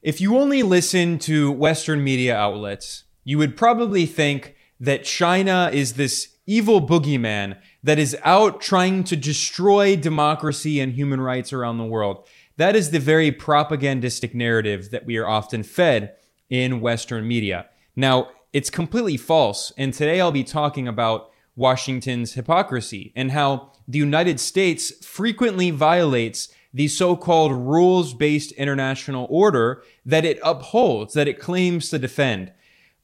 If you only listen to Western media outlets, you would probably think that China is this evil boogeyman that is out trying to destroy democracy and human rights around the world. That is the very propagandistic narrative that we are often fed in Western media. Now, it's completely false. And today I'll be talking about Washington's hypocrisy and how the United States frequently violates the so-called rules-based international order that it upholds, that it claims to defend.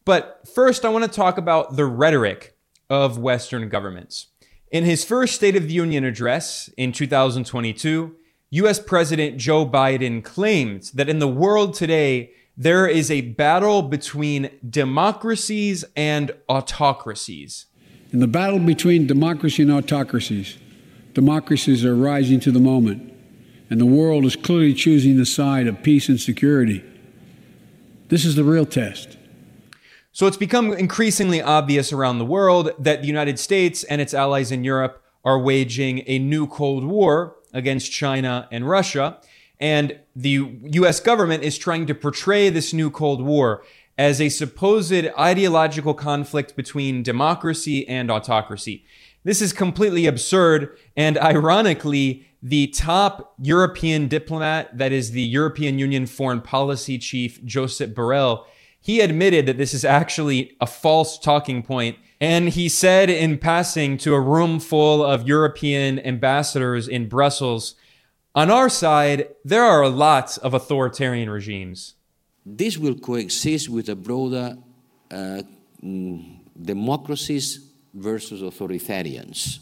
But first, I want to talk about the rhetoric of Western governments. In his first State of the Union address in 2022, US President Joe Biden claimed that in the world today, there is a battle between democracies and autocracies. In the battle between democracy and autocracies, democracies are rising to the moment and the world is clearly choosing the side of peace and security. This is the real test. So it's become increasingly obvious around the world that the United States and its allies in Europe are waging a new Cold War against China and Russia. And the US government is trying to portray this new Cold War as a supposed ideological conflict between democracy and autocracy. This is completely absurd. And ironically, the top European diplomat, that is the European Union foreign policy chief, Josep Borrell, he admitted that this is actually a false talking point. And he said in passing to a room full of European ambassadors in Brussels, on our side, there are lots of authoritarian regimes. This will coexist with a broader uh, mm, democracies versus authoritarians,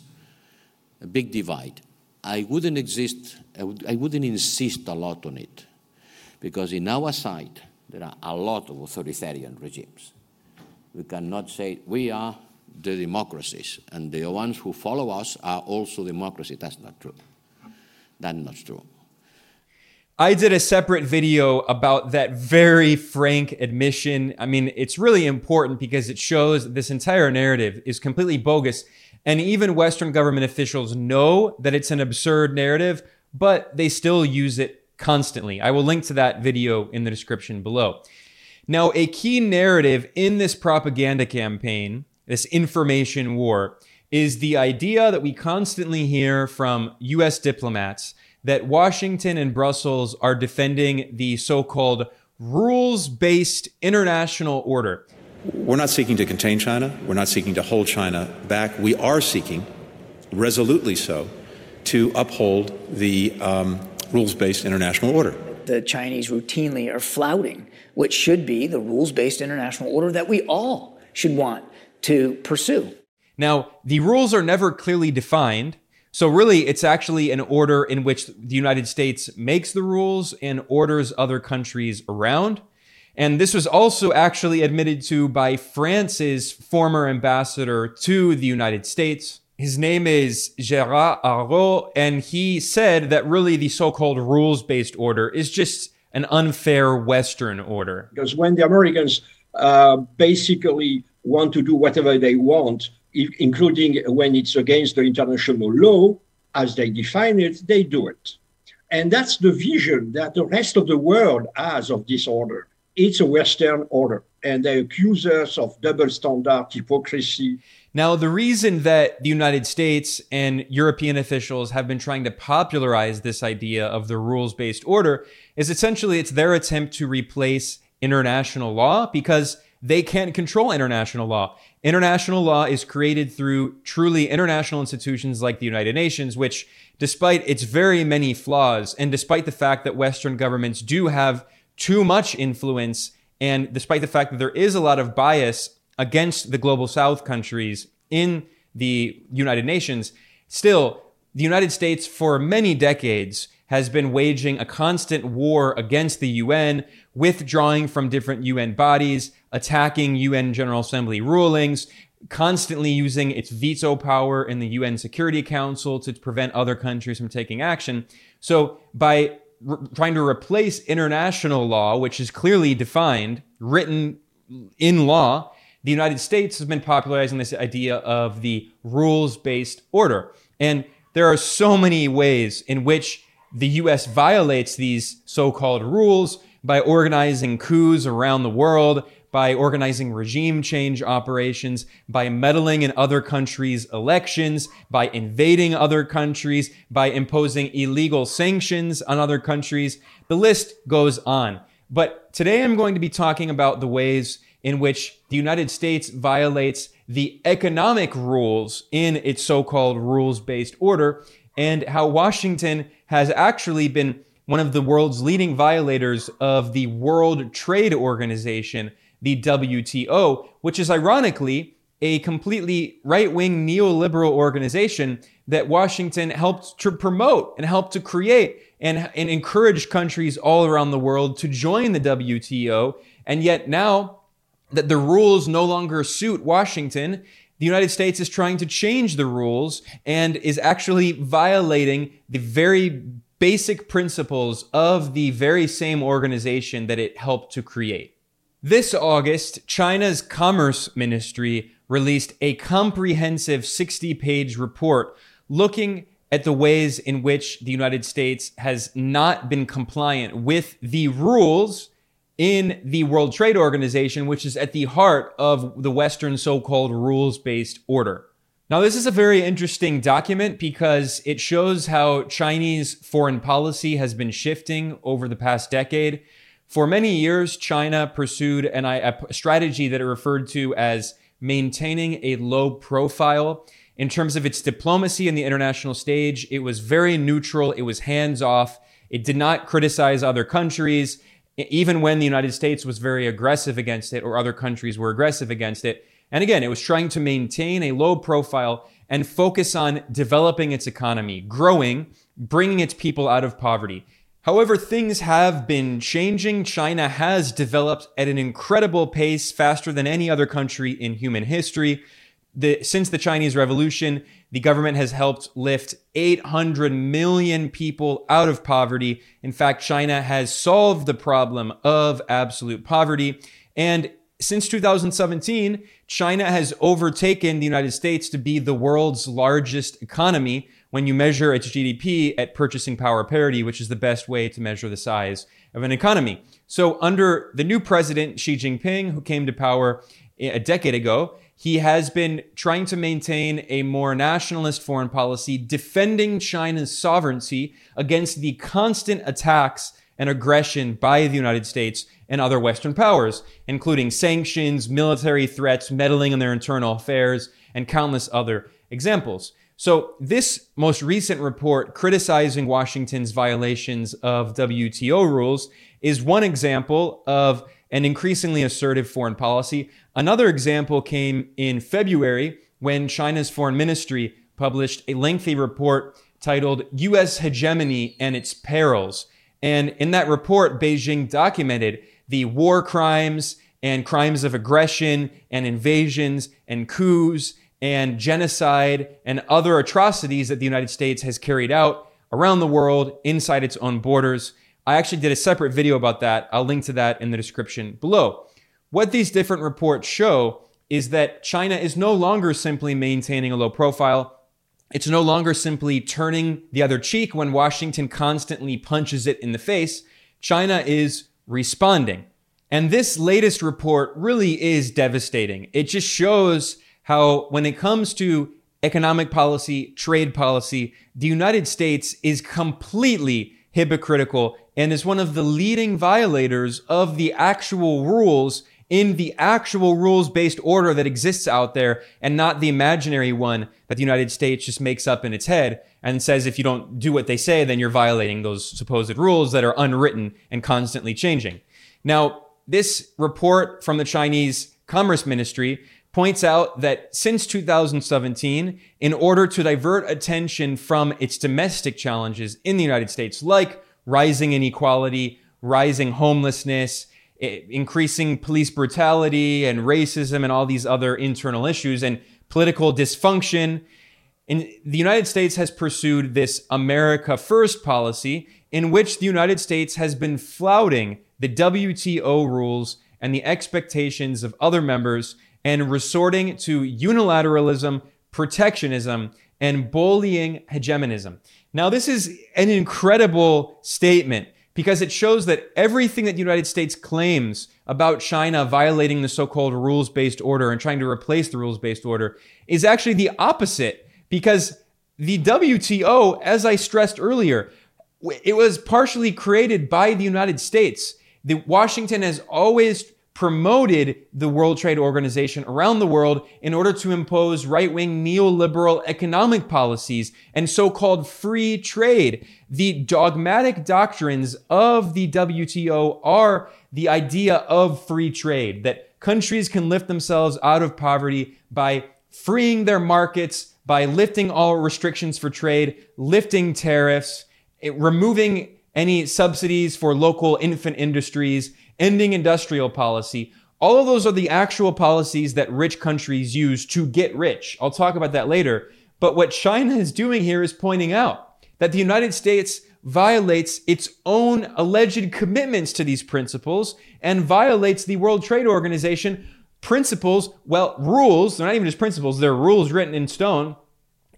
a big divide. I wouldn't exist, I, would, I wouldn't insist a lot on it, because in our side, there are a lot of authoritarian regimes. We cannot say we are the democracies, and the ones who follow us are also democracy. That's not true. That's not true. I did a separate video about that very frank admission. I mean, it's really important because it shows this entire narrative is completely bogus and even Western government officials know that it's an absurd narrative, but they still use it constantly. I will link to that video in the description below. Now, a key narrative in this propaganda campaign, this information war, is the idea that we constantly hear from US diplomats that Washington and Brussels are defending the so called rules based international order. We're not seeking to contain China. We're not seeking to hold China back. We are seeking, resolutely so, to uphold the um, rules based international order. The Chinese routinely are flouting what should be the rules based international order that we all should want to pursue. Now, the rules are never clearly defined. So, really, it's actually an order in which the United States makes the rules and orders other countries around. And this was also actually admitted to by France's former ambassador to the United States. His name is Gérard Araud, and he said that really the so-called rules-based order is just an unfair Western order. Because when the Americans uh, basically want to do whatever they want, including when it's against the international law, as they define it, they do it. And that's the vision that the rest of the world has of this order it's a Western order, and they accuse us of double standard hypocrisy. Now, the reason that the United States and European officials have been trying to popularize this idea of the rules based order is essentially it's their attempt to replace international law because they can't control international law. International law is created through truly international institutions like the United Nations, which, despite its very many flaws, and despite the fact that Western governments do have too much influence. And despite the fact that there is a lot of bias against the global South countries in the United Nations, still, the United States for many decades has been waging a constant war against the UN, withdrawing from different UN bodies, attacking UN General Assembly rulings, constantly using its veto power in the UN Security Council to prevent other countries from taking action. So by re- trying to replace international law, which is clearly defined, written in law, the United States has been popularizing this idea of the rules based order. And there are so many ways in which the US violates these so called rules by organizing coups around the world, by organizing regime change operations, by meddling in other countries' elections, by invading other countries, by imposing illegal sanctions on other countries. The list goes on. But today I'm going to be talking about the ways in which the United States violates the economic rules in its so-called rules-based order and how Washington has actually been one of the world's leading violators of the World Trade Organization, the WTO, which is ironically a completely right wing neoliberal organization that Washington helped to promote and helped to create and, and encourage countries all around the world to join the WTO. And yet now that the rules no longer suit Washington, the United States is trying to change the rules and is actually violating the very basic principles of the very same organization that it helped to create. This August, China's Commerce Ministry released a comprehensive 60 page report looking at the ways in which the United States has not been compliant with the rules in the World Trade Organization, which is at the heart of the Western so called rules based order. Now, this is a very interesting document because it shows how Chinese foreign policy has been shifting over the past decade. For many years, China pursued an, a strategy that it referred to as maintaining a low profile. In terms of its diplomacy in the international stage, it was very neutral, it was hands off, it did not criticize other countries even when the United States was very aggressive against it or other countries were aggressive against it. And again, it was trying to maintain a low profile and focus on developing its economy, growing, bringing its people out of poverty. However, things have been changing. China has developed at an incredible pace, faster than any other country in human history. The, since the Chinese Revolution, the government has helped lift 800 million people out of poverty. In fact, China has solved the problem of absolute poverty. And since 2017, China has overtaken the United States to be the world's largest economy when you measure its GDP at purchasing power parity, which is the best way to measure the size of an economy. So, under the new president, Xi Jinping, who came to power a decade ago, he has been trying to maintain a more nationalist foreign policy, defending China's sovereignty against the constant attacks and aggression by the United States and other Western powers, including sanctions, military threats, meddling in their internal affairs, and countless other examples. So, this most recent report criticizing Washington's violations of WTO rules is one example of an increasingly assertive foreign policy. Another example came in February when China's foreign ministry published a lengthy report titled U.S. Hegemony and Its Perils. And in that report, Beijing documented the war crimes and crimes of aggression and invasions and coups and genocide and other atrocities that the United States has carried out around the world inside its own borders. I actually did a separate video about that. I'll link to that in the description below. What these different reports show is that China is no longer simply maintaining a low profile. It's no longer simply turning the other cheek when Washington constantly punches it in the face. China is responding. And this latest report really is devastating. It just shows how, when it comes to economic policy, trade policy, the United States is completely hypocritical and is one of the leading violators of the actual rules in the actual rules based order that exists out there and not the imaginary one that the United States just makes up in its head and says if you don't do what they say, then you're violating those supposed rules that are unwritten and constantly changing. Now, this report from the Chinese Commerce Ministry points out that since 2017, in order to divert attention from its domestic challenges in the United States, like rising inequality, rising homelessness, increasing police brutality and racism and all these other internal issues and political dysfunction. And the United States has pursued this America First policy in which the United States has been flouting the WTO rules and the expectations of other members and resorting to unilateralism, protectionism, and bullying hegemonism. Now, this is an incredible statement because it shows that everything that the United States claims about China violating the so-called rules-based order and trying to replace the rules-based order is actually the opposite because the WTO, as I stressed earlier, it was partially created by the United States. The Washington has always promoted the World Trade Organization around the world in order to impose right-wing neoliberal economic policies and so-called free trade. The dogmatic doctrines of the WTO are the idea of free trade, that countries can lift themselves out of poverty by freeing their markets, by lifting all restrictions for trade, lifting tariffs, removing any subsidies for local infant industries, ending industrial policy. All of those are the actual policies that rich countries use to get rich. I'll talk about that later. But what China is doing here is pointing out that the United States violates its own alleged commitments to these principles and violates the World Trade Organization principles, well, rules, they're not even just principles, they're rules written in stone.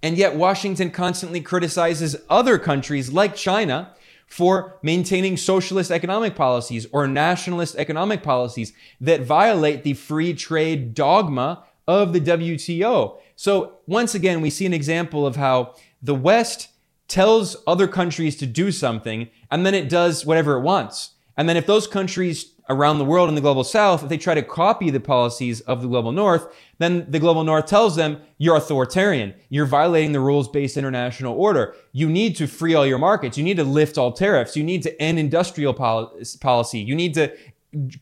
And yet Washington constantly criticizes other countries like China for maintaining socialist economic policies or nationalist economic policies that violate the free trade dogma of the WTO. So once again, we see an example of how the West tells other countries to do something and then it does whatever it wants. And then if those countries around the world in the global south, if they try to copy the policies of the global north, then the global north tells them you're authoritarian. You're violating the rules based international order. You need to free all your markets. You need to lift all tariffs. You need to end industrial policy. You need to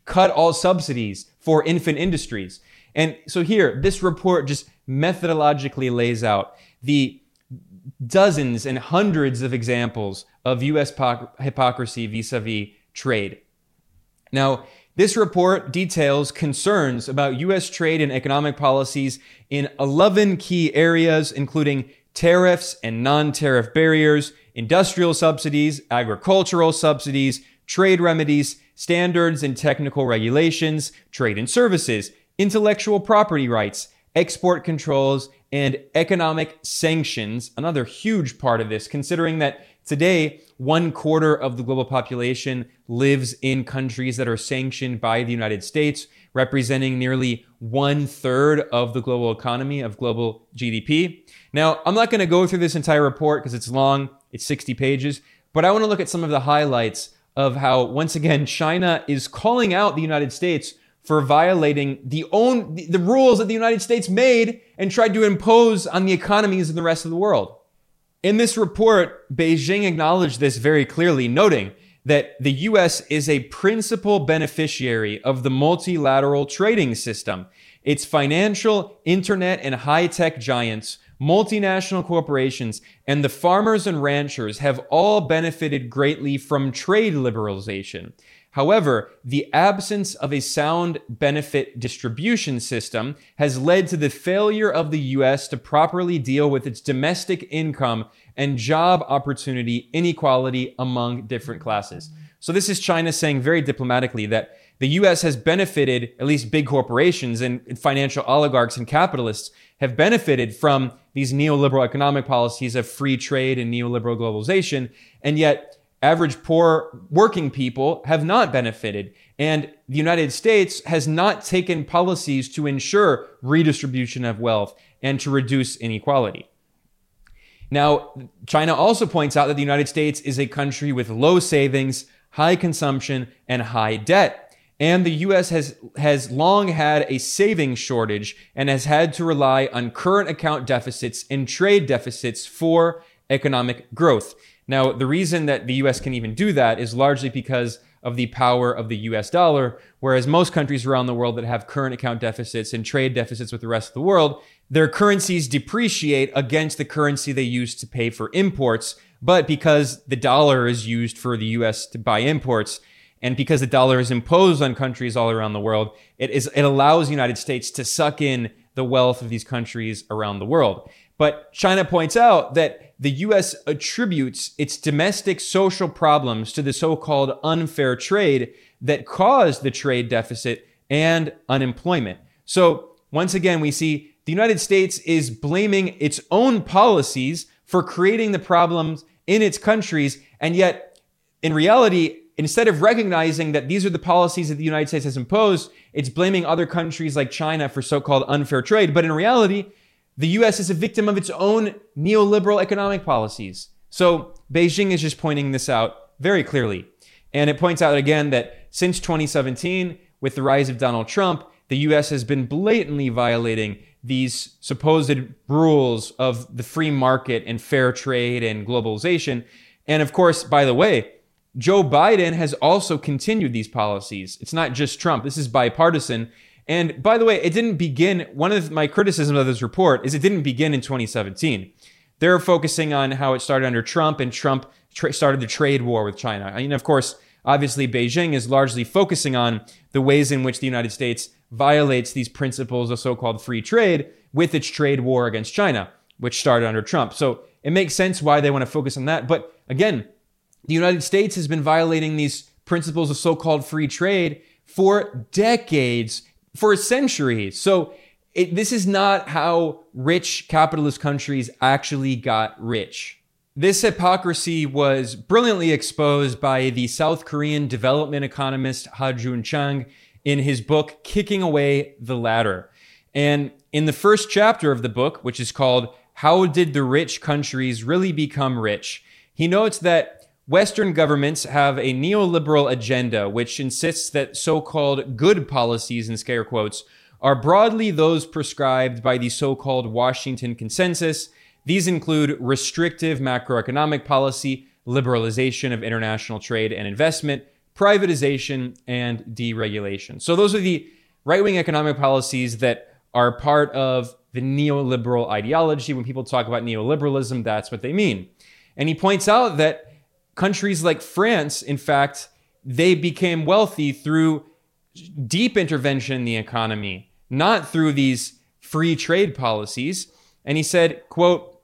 cut all subsidies for infant industries. And so here, this report just methodologically lays out the dozens and hundreds of examples of US hypocrisy vis a vis trade. Now, this report details concerns about U.S. trade and economic policies in 11 key areas, including tariffs and non-tariff barriers, industrial subsidies, agricultural subsidies, trade remedies, standards and technical regulations, trade and services, intellectual property rights, export controls, and economic sanctions. Another huge part of this, considering that today one quarter of the global population lives in countries that are sanctioned by the United States, representing nearly one third of the global economy, of global GDP. Now, I'm not going to go through this entire report because it's long, it's 60 pages, but I want to look at some of the highlights of how, once again, China is calling out the United States for violating the own the rules that the United States made and tried to impose on the economies of the rest of the world. In this report, Beijing acknowledged this very clearly, noting that the US is a principal beneficiary of the multilateral trading system. Its financial, internet, and high tech giants, multinational corporations, and the farmers and ranchers have all benefited greatly from trade liberalization. However, the absence of a sound benefit distribution system has led to the failure of the US to properly deal with its domestic income and job opportunity inequality among different classes. So this is China saying very diplomatically that the US has benefited, at least big corporations and financial oligarchs and capitalists have benefited from these neoliberal economic policies of free trade and neoliberal globalization. And yet average poor working people have not benefited. And the United States has not taken policies to ensure redistribution of wealth and to reduce inequality. Now, China also points out that the United States is a country with low savings, high consumption, and high debt. And the US has, has long had a savings shortage and has had to rely on current account deficits and trade deficits for economic growth. Now, the reason that the US can even do that is largely because of the power of the US dollar, whereas most countries around the world that have current account deficits and trade deficits with the rest of the world, their currencies depreciate against the currency they use to pay for imports. But because the dollar is used for the US to buy imports, and because the dollar is imposed on countries all around the world, it is it allows the United States to suck in the wealth of these countries around the world. But China points out that the US attributes its domestic social problems to the so called unfair trade that caused the trade deficit and unemployment. So once again, we see the United States is blaming its own policies for creating the problems in its countries. And yet, in reality, instead of recognizing that these are the policies that the United States has imposed, it's blaming other countries like China for so called unfair trade. But in reality, the US is a victim of its own neoliberal economic policies. So Beijing is just pointing this out very clearly. And it points out again that since 2017, with the rise of Donald Trump, the US has been blatantly violating these supposed rules of the free market and fair trade and globalization. And of course, by the way, Joe Biden has also continued these policies. It's not just Trump, this is bipartisan. And by the way, it didn't begin, one of my criticisms of this report is it didn't begin in 2017. They're focusing on how it started under Trump and Trump tra- started the trade war with China. I mean, of course, obviously, Beijing is largely focusing on the ways in which the United States violates these principles of so called free trade with its trade war against China, which started under Trump. So it makes sense why they want to focus on that. But again, the United States has been violating these principles of so called free trade for decades, for centuries. So it, this is not how rich capitalist countries actually got rich. This hypocrisy was brilliantly exposed by the South Korean development economist Ha-Joon Chang in his book, Kicking Away the Ladder. And in the first chapter of the book, which is called How Did the Rich Countries Really Become Rich? He notes that Western governments have a neoliberal agenda which insists that so called good policies, in scare quotes, are broadly those prescribed by the so called Washington Consensus. These include restrictive macroeconomic policy, liberalization of international trade and investment, privatization, and deregulation. So, those are the right wing economic policies that are part of the neoliberal ideology. When people talk about neoliberalism, that's what they mean. And he points out that countries like France, in fact, they became wealthy through deep intervention in the economy, not through these free trade policies. And he said, quote,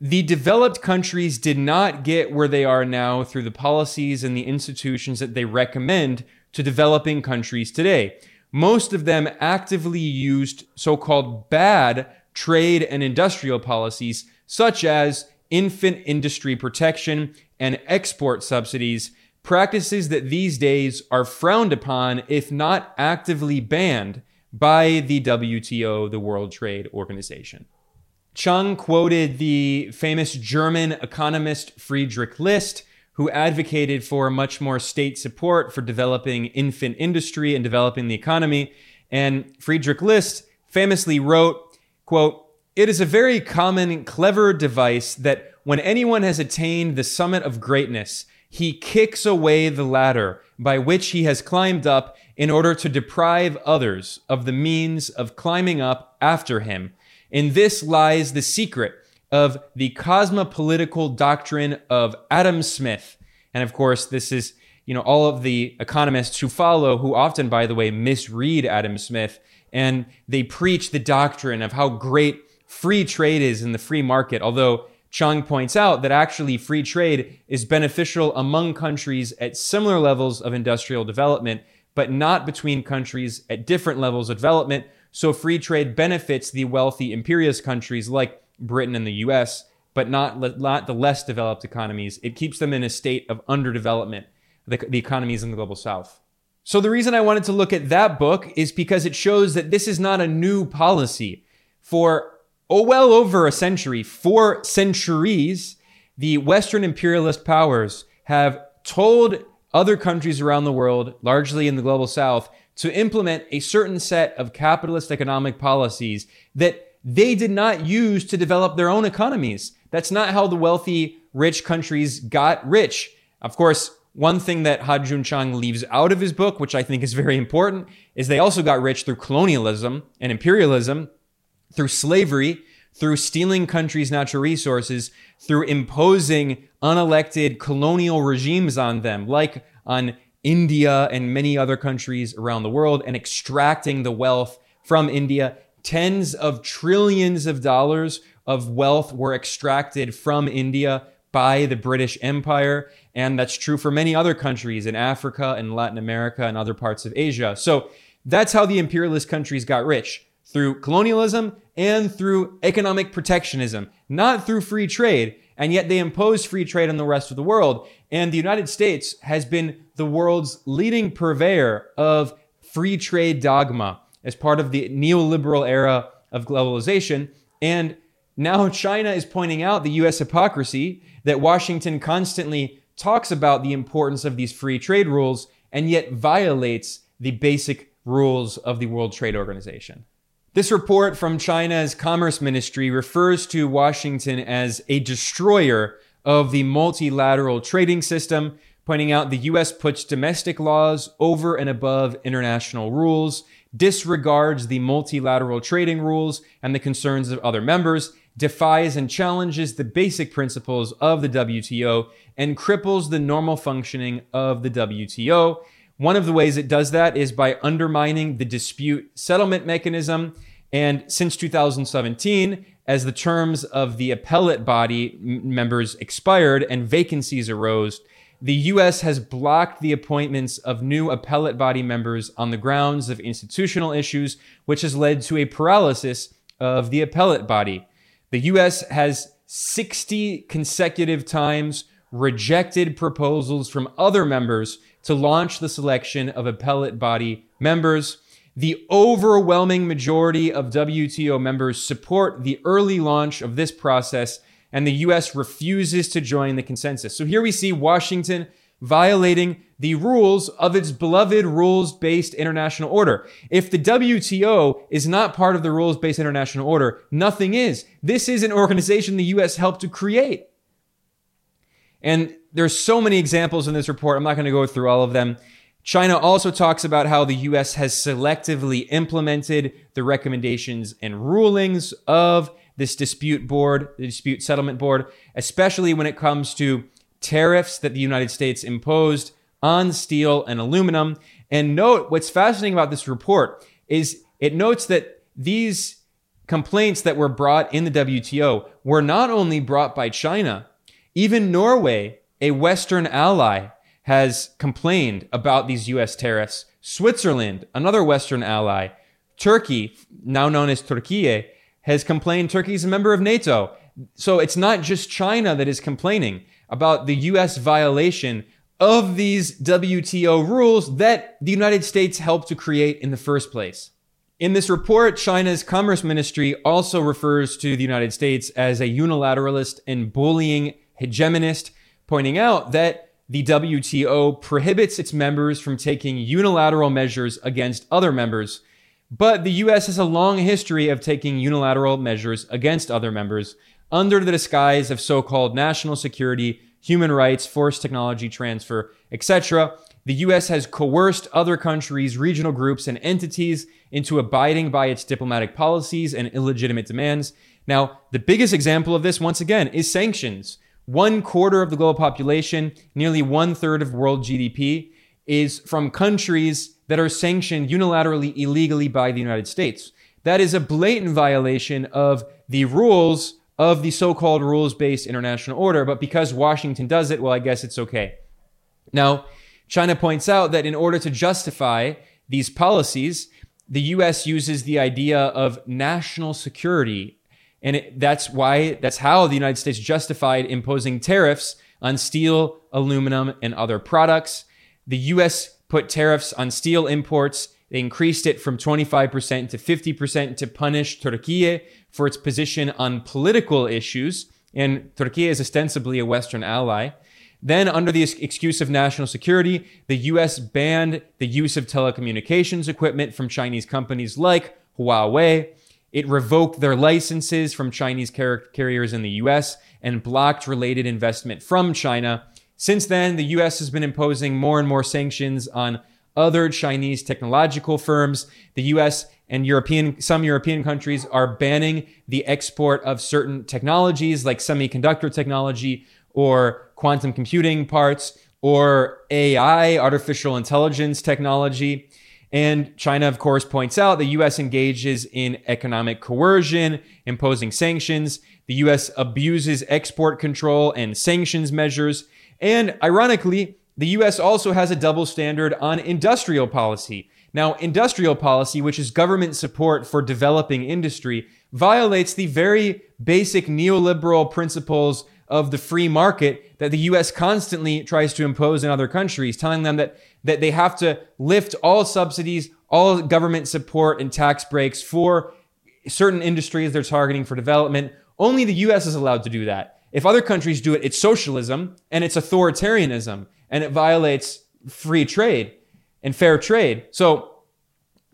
the developed countries did not get where they are now through the policies and the institutions that they recommend to developing countries today. Most of them actively used so called bad trade and industrial policies, such as infant industry protection and export subsidies, practices that these days are frowned upon, if not actively banned, by the WTO, the World Trade Organization. Chung quoted the famous German economist Friedrich List, who advocated for much more state support for developing infant industry and developing the economy. And Friedrich List famously wrote, quote, It is a very common, clever device that when anyone has attained the summit of greatness, he kicks away the ladder by which he has climbed up in order to deprive others of the means of climbing up after him. In this lies the secret of the cosmopolitical doctrine of Adam Smith. And of course, this is, you know, all of the economists who follow, who often, by the way, misread Adam Smith, and they preach the doctrine of how great free trade is in the free market, although Chang points out that actually free trade is beneficial among countries at similar levels of industrial development, but not between countries at different levels of development. So free trade benefits the wealthy imperialist countries like Britain and the US, but not, not the less developed economies. It keeps them in a state of underdevelopment, the, the economies in the global south. So the reason I wanted to look at that book is because it shows that this is not a new policy. For oh, well over a century, four centuries, the Western imperialist powers have told other countries around the world, largely in the global south, to implement a certain set of capitalist economic policies that they did not use to develop their own economies. That's not how the wealthy, rich countries got rich. Of course, one thing that Ha-Joon Chang leaves out of his book, which I think is very important, is they also got rich through colonialism and imperialism through slavery, through stealing countries' natural resources, through imposing unelected colonial regimes on them, like on India and many other countries around the world, and extracting the wealth from India. Tens of trillions of dollars of wealth were extracted from India by the British Empire. And that's true for many other countries in Africa and Latin America and other parts of Asia. So that's how the imperialist countries got rich through colonialism and through economic protectionism, not through free trade. And yet they impose free trade on the rest of the world. And the United States has been the world's leading purveyor of free trade dogma as part of the neoliberal era of globalization. And now China is pointing out the US hypocrisy that Washington constantly talks about the importance of these free trade rules and yet violates the basic rules of the World Trade Organization. This report from China's Commerce Ministry refers to Washington as a destroyer of the multilateral trading system, pointing out the US puts domestic laws over and above international rules, disregards the multilateral trading rules and the concerns of other members, defies and challenges the basic principles of the WTO, and cripples the normal functioning of the WTO. One of the ways it does that is by undermining the dispute settlement mechanism. And since 2017, as the terms of the appellate body members expired and vacancies arose, the U.S. has blocked the appointments of new appellate body members on the grounds of institutional issues, which has led to a paralysis of the appellate body. The U.S. has 60 consecutive times rejected proposals from other members to launch the selection of appellate body members. The overwhelming majority of WTO members support the early launch of this process, and the US refuses to join the consensus. So here we see Washington violating the rules of its beloved rules based international order. If the WTO is not part of the rules based international order, nothing is. This is an organization the US helped to create. And there's so many examples in this report. I'm not going to go through all of them. China also talks about how the US has selectively implemented the recommendations and rulings of this dispute board, the dispute settlement board, especially when it comes to tariffs that the United States imposed on steel and aluminum. And note what's fascinating about this report is it notes that these complaints that were brought in the WTO were not only brought by China, even Norway, a Western ally, has complained about these US tariffs. Switzerland, another Western ally, Turkey, now known as Türkiye, has complained Turkey is a member of NATO. So it's not just China that is complaining about the US violation of these WTO rules that the United States helped to create in the first place. In this report, China's Commerce Ministry also refers to the United States as a unilateralist and bullying hegemonist, pointing out that the WTO prohibits its members from taking unilateral measures against other members, but the US has a long history of taking unilateral measures against other members under the disguise of so called national security, human rights, forced technology transfer, etc. The US has coerced other countries, regional groups, and entities into abiding by its diplomatic policies and illegitimate demands. Now, the biggest example of this, once again, is sanctions. One quarter of the global population, nearly one third of world GDP, is from countries that are sanctioned unilaterally, illegally by the United States. That is a blatant violation of the rules of the so called rules based international order. But because Washington does it, well, I guess it's okay. Now, China points out that in order to justify these policies, the US uses the idea of national security and it, that's why, that's how the United States justified imposing tariffs on steel, aluminum, and other products. The US put tariffs on steel imports. They increased it from 25% to 50% to punish Turkey for its position on political issues. And Turkey is ostensibly a Western ally. Then, under the excuse of national security, the US banned the use of telecommunications equipment from Chinese companies like Huawei. It revoked their licenses from Chinese car- carriers in the US and blocked related investment from China. Since then, the US has been imposing more and more sanctions on other Chinese technological firms. The US and European, some European countries are banning the export of certain technologies like semiconductor technology or quantum computing parts or AI, artificial intelligence technology. And China, of course, points out the US engages in economic coercion, imposing sanctions. The US abuses export control and sanctions measures. And ironically, the US also has a double standard on industrial policy. Now, industrial policy, which is government support for developing industry, violates the very basic neoliberal principles of the free market that the US constantly tries to impose in other countries, telling them that, that they have to lift all subsidies, all government support and tax breaks for certain industries they're targeting for development. Only the US is allowed to do that. If other countries do it, it's socialism and it's authoritarianism and it violates free trade and fair trade. So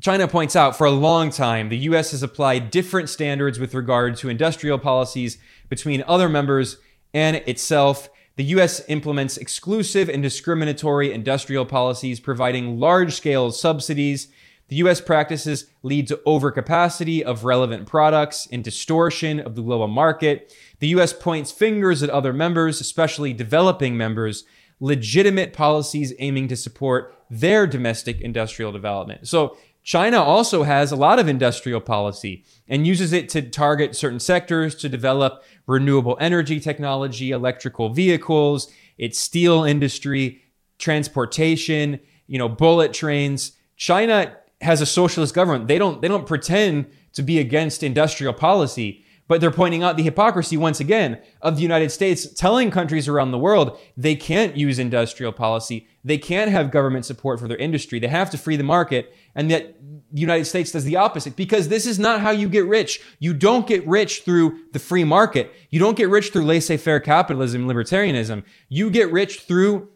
China points out for a long time, the US has applied different standards with regard to industrial policies between other members and itself. The US implements exclusive and discriminatory industrial policies, providing large scale subsidies. The US practices lead to overcapacity of relevant products and distortion of the global market. The US points fingers at other members, especially developing members, legitimate policies aiming to support their domestic industrial development. So China also has a lot of industrial policy and uses it to target certain sectors to develop renewable energy technology, electrical vehicles, its steel industry, transportation, you know, bullet trains. China has a socialist government. They don't they don't pretend to be against industrial policy. But they're pointing out the hypocrisy once again of the United States telling countries around the world they can't use industrial policy. They can't have government support for their industry. They have to free the market. And yet the United States does the opposite because this is not how you get rich. You don't get rich through the free market. You don't get rich through laissez faire capitalism, libertarianism. You get rich through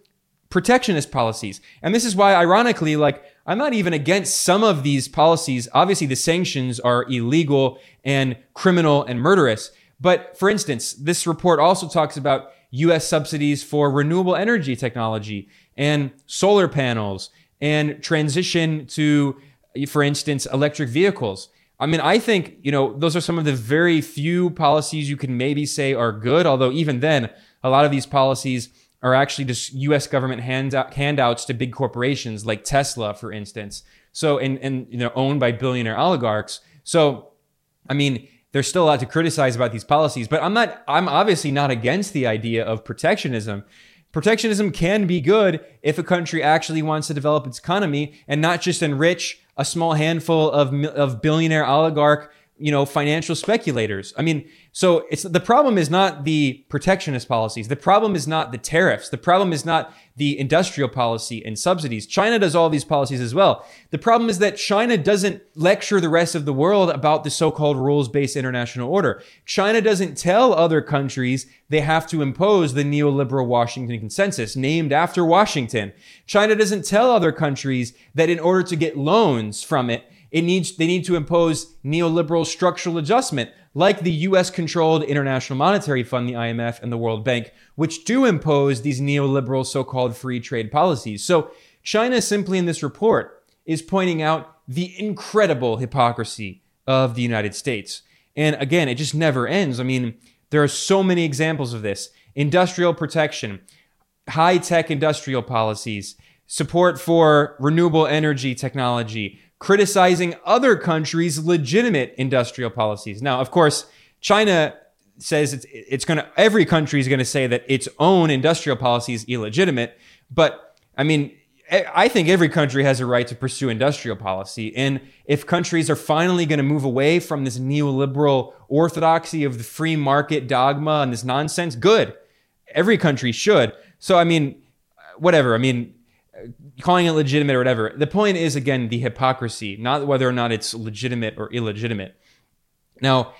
protectionist policies. And this is why, ironically, like, I'm not even against some of these policies. Obviously, the sanctions are illegal and criminal and murderous. But for instance, this report also talks about US subsidies for renewable energy technology and solar panels and transition to, for instance, electric vehicles. I mean, I think, you know, those are some of the very few policies you can maybe say are good, although even then, a lot of these policies are actually just U.S. government handout, handouts to big corporations like Tesla, for instance. So, and, and, you know, owned by billionaire oligarchs. So, I mean, there's still a lot to criticize about these policies, but I'm not, I'm obviously not against the idea of protectionism. Protectionism can be good if a country actually wants to develop its economy and not just enrich a small handful of, of billionaire oligarch you know, financial speculators. I mean, so it's the problem is not the protectionist policies. The problem is not the tariffs. The problem is not the industrial policy and subsidies. China does all these policies as well. The problem is that China doesn't lecture the rest of the world about the so-called rules-based international order. China doesn't tell other countries they have to impose the neoliberal Washington consensus named after Washington. China doesn't tell other countries that in order to get loans from it, it needs, they need to impose neoliberal structural adjustment like the US controlled International Monetary Fund, the IMF, and the World Bank, which do impose these neoliberal so called free trade policies. So China simply in this report is pointing out the incredible hypocrisy of the United States. And again, it just never ends. I mean, there are so many examples of this industrial protection, high tech industrial policies, support for renewable energy technology, criticizing other countries' legitimate industrial policies. Now, of course, China says it's, it's going to, every country is going to say that its own industrial policy is illegitimate. But I mean, I think every country has a right to pursue industrial policy. And if countries are finally going to move away from this neoliberal orthodoxy of the free market dogma and this nonsense, good. Every country should. So, I mean, whatever. I mean, calling it legitimate or whatever. The point is, again, the hypocrisy, not whether or not it's legitimate or illegitimate. Now,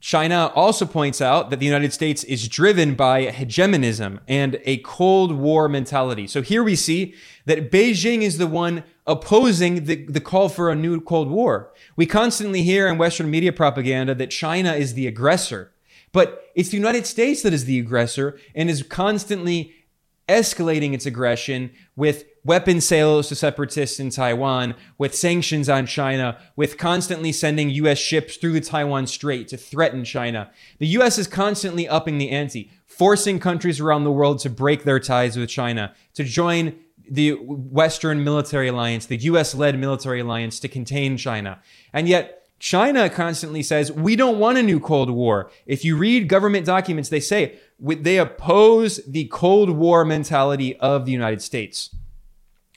China also points out that the United States is driven by hegemonism and a Cold War mentality. So here we see that Beijing is the one opposing the, the call for a new Cold War. We constantly hear in Western media propaganda that China is the aggressor. But it's the United States that is the aggressor and is constantly escalating its aggression with weapon sales to separatists in Taiwan, with sanctions on China, with constantly sending US ships through the Taiwan Strait to threaten China. The US is constantly upping the ante, forcing countries around the world to break their ties with China, to join the Western military alliance, the US led military alliance to contain China. And yet, China constantly says, we don't want a new Cold War. If you read government documents, they say they oppose the Cold War mentality of the United States.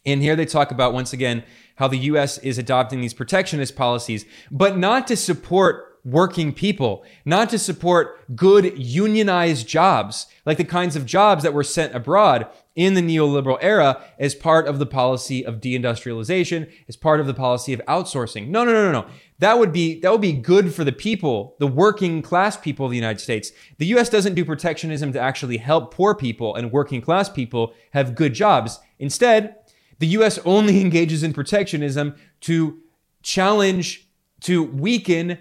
And here they talk about, once again, how the US is adopting these protectionist policies, but not to support working people, not to support good unionized jobs, like the kinds of jobs that were sent abroad in the neoliberal era as part of the policy of deindustrialization, as part of the policy of outsourcing. No, no, no, no, no. That would be that would be good for the people, the working class people of the United States. The US doesn't do protectionism to actually help poor people and working class people have good jobs. Instead, the US only engages in protectionism to challenge to weaken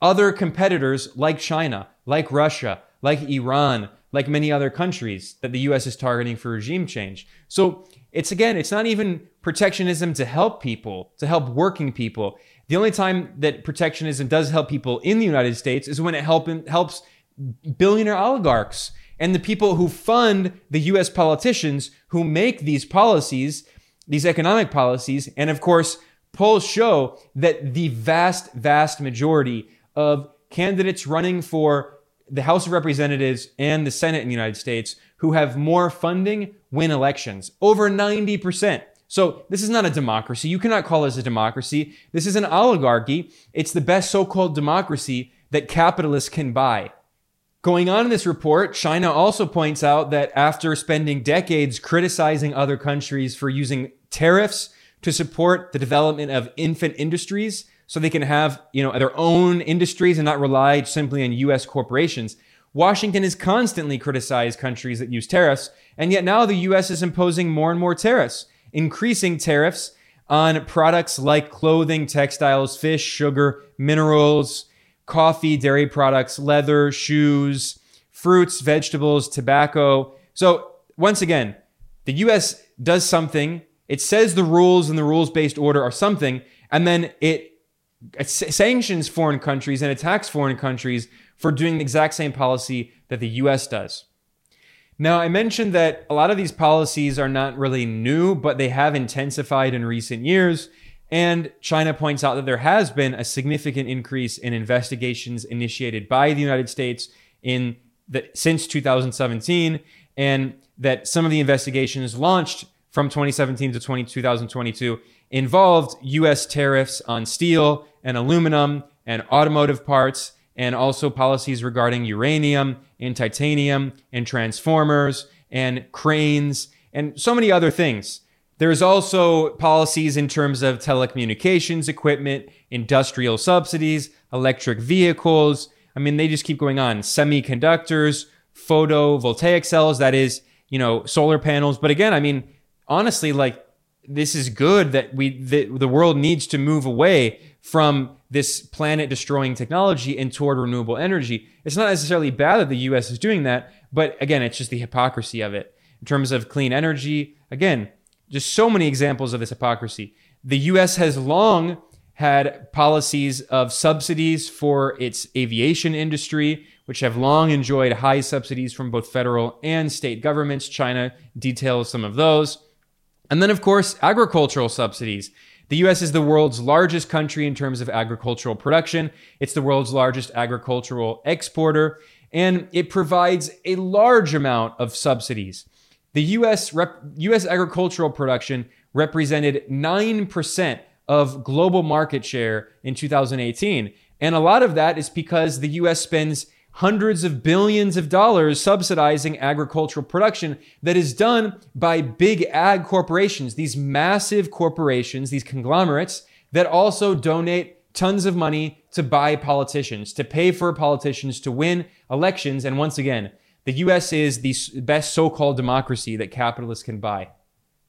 other competitors like China, like Russia, like Iran, like many other countries that the US is targeting for regime change. So it's again, it's not even protectionism to help people, to help working people. The only time that protectionism does help people in the United States is when it help, helps billionaire oligarchs and the people who fund the US politicians who make these policies, these economic policies. And of course, polls show that the vast, vast majority of candidates running for the House of Representatives and the Senate in the United States who have more funding win elections. Over 90%. So this is not a democracy. You cannot call this a democracy. This is an oligarchy. It's the best so-called democracy that capitalists can buy. Going on in this report, China also points out that after spending decades criticizing other countries for using tariffs to support the development of infant industries, so they can have, you know, their own industries and not rely simply on US corporations. Washington has constantly criticized countries that use tariffs, and yet now the US is imposing more and more tariffs, increasing tariffs on products like clothing, textiles, fish, sugar, minerals, coffee, dairy products, leather, shoes, fruits, vegetables, tobacco. So, once again, the US does something, it says the rules and the rules based order are something, and then it sanctions foreign countries and attacks foreign countries for doing the exact same policy that the US does. Now, I mentioned that a lot of these policies are not really new, but they have intensified in recent years. And China points out that there has been a significant increase in investigations initiated by the United States in the, since 2017, and that some of the investigations launched from 2017 to 20, 2022 involved US tariffs on steel and aluminum and automotive parts, and also policies regarding uranium and titanium and transformers and cranes and so many other things. There's also policies in terms of telecommunications equipment, industrial subsidies, electric vehicles. I mean, they just keep going on. Semiconductors, photovoltaic cells, that is, you know, solar panels. But again, I mean, honestly, like this is good that we the, the world needs to move away from this planet destroying technology and toward renewable energy. It's not necessarily bad that the US is doing that, but again, it's just the hypocrisy of it. In terms of clean energy, again, just so many examples of this hypocrisy. The US has long had policies of subsidies for its aviation industry, which have long enjoyed high subsidies from both federal and state governments. China details some of those. And then, of course, agricultural subsidies. The US is the world's largest country in terms of agricultural production. It's the world's largest agricultural exporter, and it provides a large amount of subsidies. The US, rep- US agricultural production represented 9% of global market share in 2018. And a lot of that is because the US spends hundreds of billions of dollars subsidizing agricultural production that is done by big ag corporations, these massive corporations, these conglomerates that also donate tons of money to buy politicians, to pay for politicians to win elections. And once again, the US is the best so called democracy that capitalists can buy.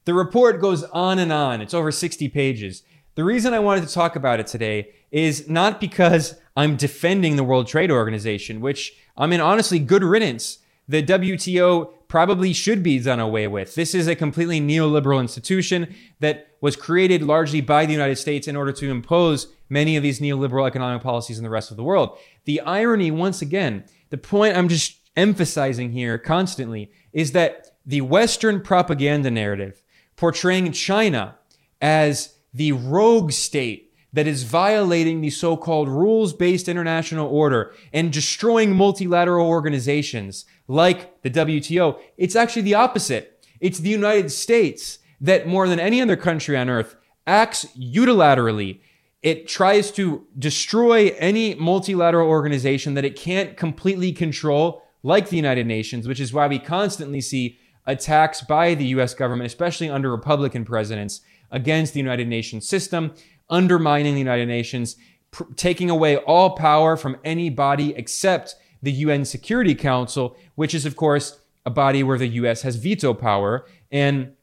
The report goes on and on. It's over 60 pages. The reason I wanted to talk about it today is not because I'm defending the World Trade Organization, which I mean, honestly, good riddance. The WTO probably should be done away with. This is a completely neoliberal institution that was created largely by the United States in order to impose many of these neoliberal economic policies in the rest of the world. The irony, once again, the point I'm just emphasizing here constantly is that the Western propaganda narrative portraying China as the rogue state that is violating the so called rules based international order and destroying multilateral organizations like the WTO, it's actually the opposite. It's the United States that, more than any other country on earth, acts unilaterally. It tries to destroy any multilateral organization that it can't completely control, like the United Nations, which is why we constantly see attacks by the US government, especially under Republican presidents, against the United Nations system undermining the United Nations, pr- taking away all power from any body except the UN Security Council, which is, of course, a body where the US has veto power. And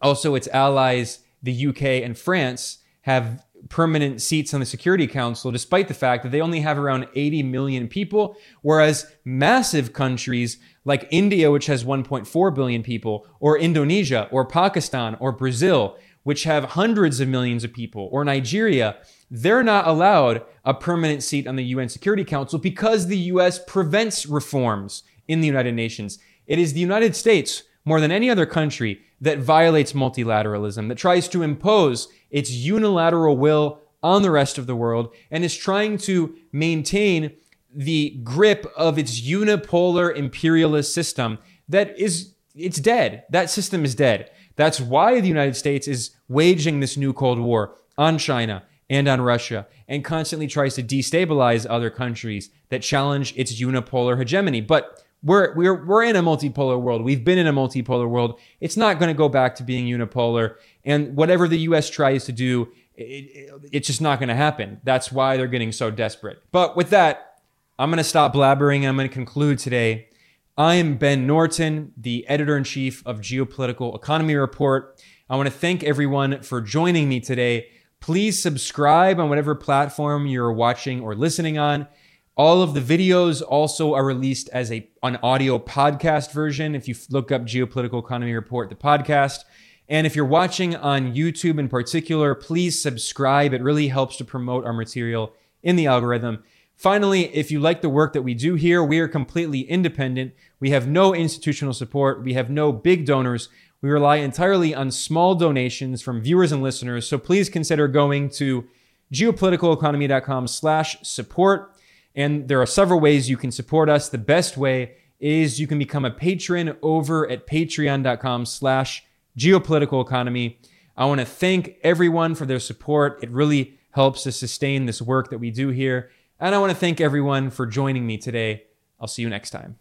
also, its allies, the UK and France, have permanent seats on the Security Council, despite the fact that they only have around 80 million people, whereas massive countries like India, which has 1.4 billion people, or Indonesia, or Pakistan, or Brazil, which have hundreds of millions of people, or Nigeria, they're not allowed a permanent seat on the UN Security Council because the US prevents reforms in the United Nations. It is the United States, more than any other country, that violates multilateralism, that tries to impose its unilateral will on the rest of the world, and is trying to maintain the grip of its unipolar imperialist system that is it's dead. That system is dead. That's why the United States is waging this new Cold War on China and on Russia and constantly tries to destabilize other countries that challenge its unipolar hegemony. But we're, we're, we're in a multipolar world. We've been in a multipolar world. It's not going to go back to being unipolar. And whatever the US tries to do, it, it, it's just not going to happen. That's why they're getting so desperate. But with that, I'm going to stop blabbering. I'm going to conclude today I am Ben Norton, the editor in chief of Geopolitical Economy Report. I want to thank everyone for joining me today. Please subscribe on whatever platform you're watching or listening on. All of the videos also are released as a an audio podcast version. If you look up Geopolitical Economy Report, the podcast. And if you're watching on YouTube in particular, please subscribe. It really helps to promote our material in the algorithm. Finally, if you like the work that we do here, we are completely independent. We have no institutional support. We have no big donors. We rely entirely on small donations from viewers and listeners. So please consider going to geopoliticaleconomy.com slash support. And there are several ways you can support us. The best way is you can become a patron over at patreon.com slash geopolitical economy. I want to thank everyone for their support. It really helps to sustain this work that we do here. And I want to thank everyone for joining me today. I'll see you next time.